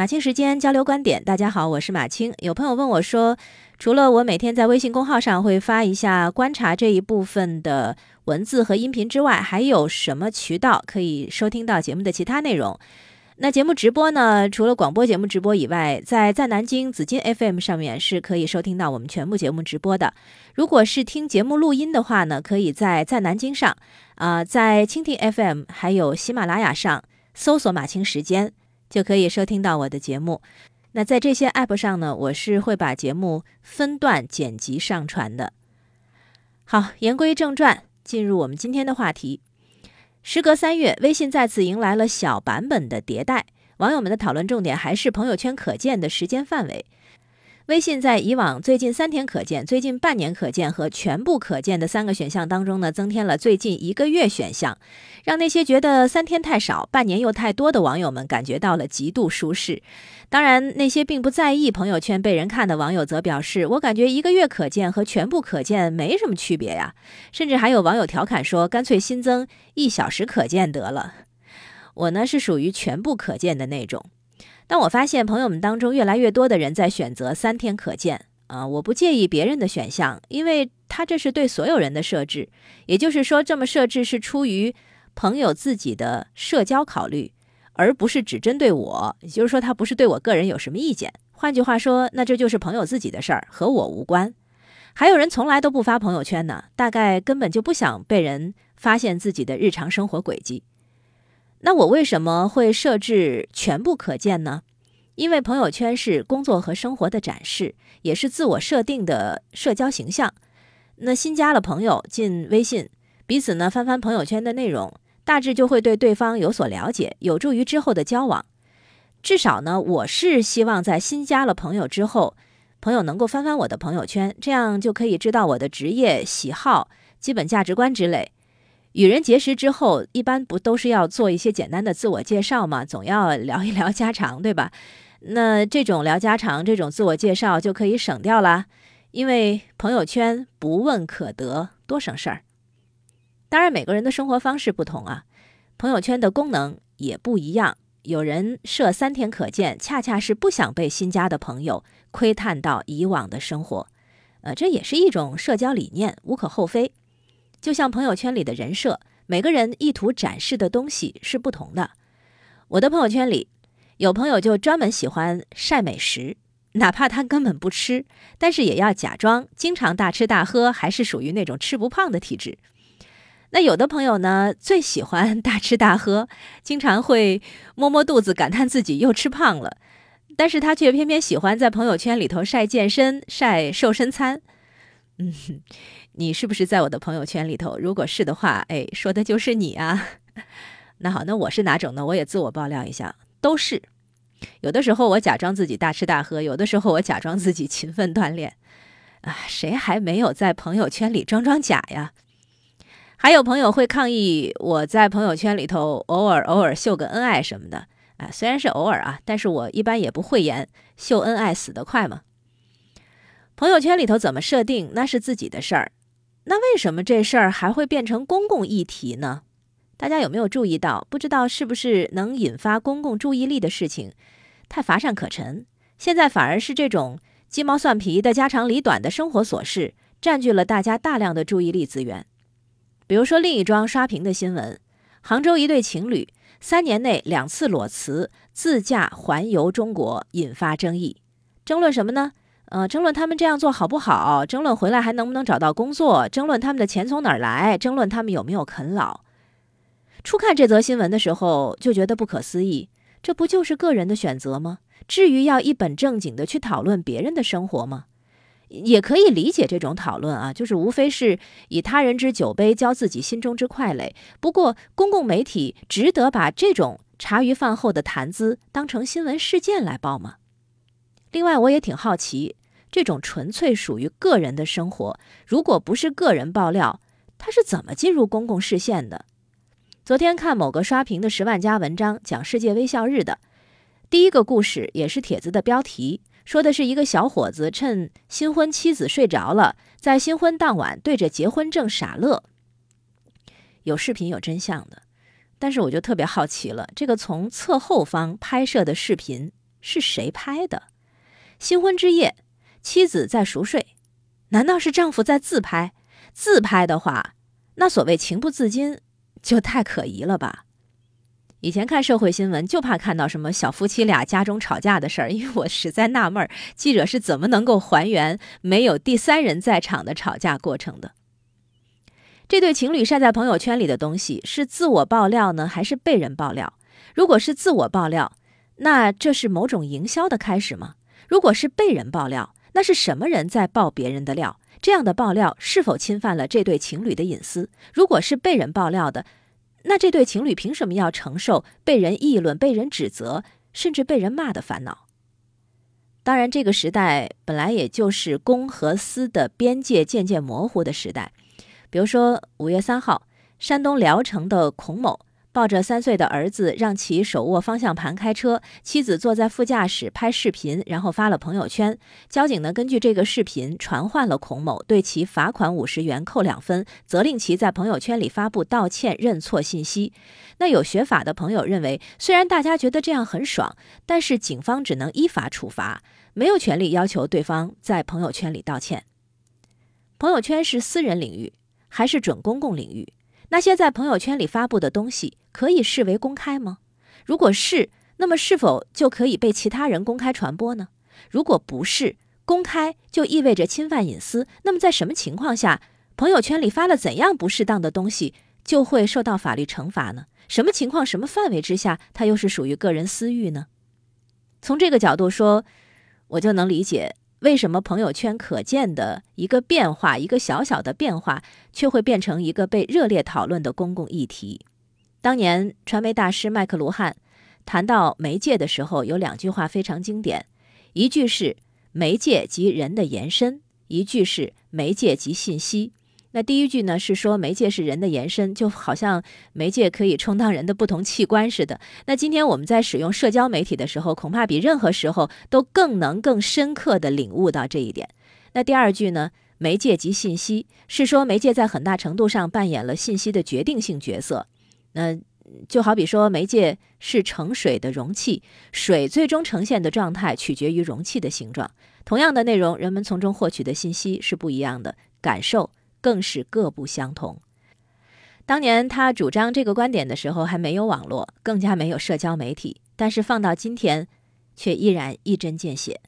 马青时间交流观点，大家好，我是马青。有朋友问我说，除了我每天在微信公号上会发一下观察这一部分的文字和音频之外，还有什么渠道可以收听到节目的其他内容？那节目直播呢？除了广播节目直播以外，在在南京紫金 FM 上面是可以收听到我们全部节目直播的。如果是听节目录音的话呢，可以在在南京上，啊，在蜻蜓 FM 还有喜马拉雅上搜索“马青时间”。就可以收听到我的节目。那在这些 App 上呢，我是会把节目分段剪辑上传的。好，言归正传，进入我们今天的话题。时隔三月，微信再次迎来了小版本的迭代，网友们的讨论重点还是朋友圈可见的时间范围。微信在以往最近三天可见、最近半年可见和全部可见的三个选项当中呢，增添了最近一个月选项，让那些觉得三天太少、半年又太多的网友们感觉到了极度舒适。当然，那些并不在意朋友圈被人看的网友则表示：“我感觉一个月可见和全部可见没什么区别呀。”甚至还有网友调侃说：“干脆新增一小时可见得了。”我呢是属于全部可见的那种。但我发现朋友们当中越来越多的人在选择三天可见啊，我不介意别人的选项，因为他这是对所有人的设置，也就是说这么设置是出于朋友自己的社交考虑，而不是只针对我，也就是说他不是对我个人有什么意见。换句话说，那这就是朋友自己的事儿，和我无关。还有人从来都不发朋友圈呢，大概根本就不想被人发现自己的日常生活轨迹。那我为什么会设置全部可见呢？因为朋友圈是工作和生活的展示，也是自我设定的社交形象。那新加了朋友进微信，彼此呢翻翻朋友圈的内容，大致就会对对方有所了解，有助于之后的交往。至少呢，我是希望在新加了朋友之后，朋友能够翻翻我的朋友圈，这样就可以知道我的职业、喜好、基本价值观之类。与人结识之后，一般不都是要做一些简单的自我介绍吗？总要 聊一聊家常，对吧？那这种聊家常、这种自我介绍就可以省掉了，因为朋友圈不问可得，多省事儿。当然，每个人的生活方式不同啊，朋友圈的功能也不一样。有人设三天可见，恰恰是不想被新加的朋友窥探到以往的生活，呃，这也是一种社交理念，无可厚非。就像朋友圈里的人设，每个人意图展示的东西是不同的。我的朋友圈里，有朋友就专门喜欢晒美食，哪怕他根本不吃，但是也要假装经常大吃大喝，还是属于那种吃不胖的体质。那有的朋友呢，最喜欢 大吃大喝，经常会摸摸肚子，感叹自己又吃胖了，但是他却偏偏喜欢在朋友圈里头晒健身、晒瘦身餐。嗯。你是不是在我的朋友圈里头？如果是的话，哎，说的就是你啊。那好，那我是哪种呢？我也自我爆料一下，都是。有的时候我假装自己大吃大喝，有的时候我假装自己勤奋锻炼。啊，谁还没有在朋友圈里装装假呀？还有朋友会抗议我在朋友圈里头偶尔偶尔秀个恩爱什么的。啊，虽然是偶尔啊，但是我一般也不讳言，秀恩爱死得快嘛。朋友圈里头怎么设定，那是自己的事儿。那为什么这事儿还会变成公共议题呢？大家有没有注意到？不知道是不是能引发公共注意力的事情，太乏善可陈。现在反而是这种鸡毛蒜皮的家长里短的生活琐事，占据了大家大量的注意力资源。比如说另一桩刷屏的新闻：杭州一对情侣三年内两次裸辞自驾环游中国，引发争议。争论什么呢？呃，争论他们这样做好不好？争论回来还能不能找到工作？争论他们的钱从哪儿来？争论他们有没有啃老？初看这则新闻的时候就觉得不可思议，这不就是个人的选择吗？至于要一本正经的去讨论别人的生活吗？也可以理解这种讨论啊，就是无非是以他人之酒杯浇自己心中之快垒。不过，公共媒体值得把这种茶余饭后的谈资当成新闻事件来报吗？另外，我也挺好奇。这种纯粹属于个人的生活，如果不是个人爆料，他是怎么进入公共视线的？昨天看某个刷屏的十万加文章，讲世界微笑日的第一个故事，也是帖子的标题，说的是一个小伙子趁新婚妻子睡着了，在新婚当晚对着结婚证傻乐。有视频有真相的，但是我就特别好奇了，这个从侧后方拍摄的视频是谁拍的？新婚之夜，妻子在熟睡，难道是丈夫在自拍？自拍的话，那所谓情不自禁，就太可疑了吧？以前看社会新闻，就怕看到什么小夫妻俩家中吵架的事儿，因为我实在纳闷儿，记者是怎么能够还原没有第三人在场的吵架过程的？这对情侣晒在朋友圈里的东西是自我爆料呢，还是被人爆料？如果是自我爆料，那这是某种营销的开始吗？如果是被人爆料，那是什么人在爆别人的料？这样的爆料是否侵犯了这对情侣的隐私？如果是被人爆料的，那这对情侣凭什么要承受被人议论、被人指责，甚至被人骂的烦恼？当然，这个时代本来也就是公和私的边界渐渐模糊的时代。比如说，五月三号，山东聊城的孔某抱着三岁的儿子，让其手握方向盘开车，妻子坐在副驾驶拍视频，然后发了朋友圈。交警呢，根据这个视频传唤了孔某，对其罚款五十元，扣两分，责令其在朋友圈里发布道歉认错信息。那有学法的朋友认为，虽然大家觉得这样很爽，但是警方只能依法处罚，没有权利要求对方在朋友圈里道歉。朋友圈是私人领域。还是准公共领域？那些在朋友圈里发布的东西可以视为公开吗？如果是，那么是否就可以被其他人公开传播呢？如果不是公开，就意味着侵犯隐私。那么在什么情况下，朋友圈里发了怎样不适当的东西就会受到法律惩罚呢？什么情况、什么范围之下，它又是属于个人私欲呢？从这个角度说，我就能理解。为什么朋友圈可见的一个变化，一个小小的变化，却会变成一个被热烈讨论的公共议题？当年传媒大师麦克卢汉谈到媒介的时候，有两句话非常经典，一句是“媒介及人的延伸”，一句是“媒介及信息”。那第一句呢，是说媒介是人的延伸，就好像媒介可以充当人的不同器官似的。那今天我们在使用社交媒体的时候，恐怕比任何时候都更能更深刻地领悟到这一点。那第二句呢，媒介及信息，是说媒介在很大程度上扮演了信息的决定性角色。那就好比说，媒介是盛水的容器，水最终呈现的状态取决于容器的形状。同样的内容，人们从中获取的信息是不一样的，感受。更是各不相同。当年他主张这个观点的时候，还没有网络，更加没有社交媒体，但是放到今天，却依然一针见血。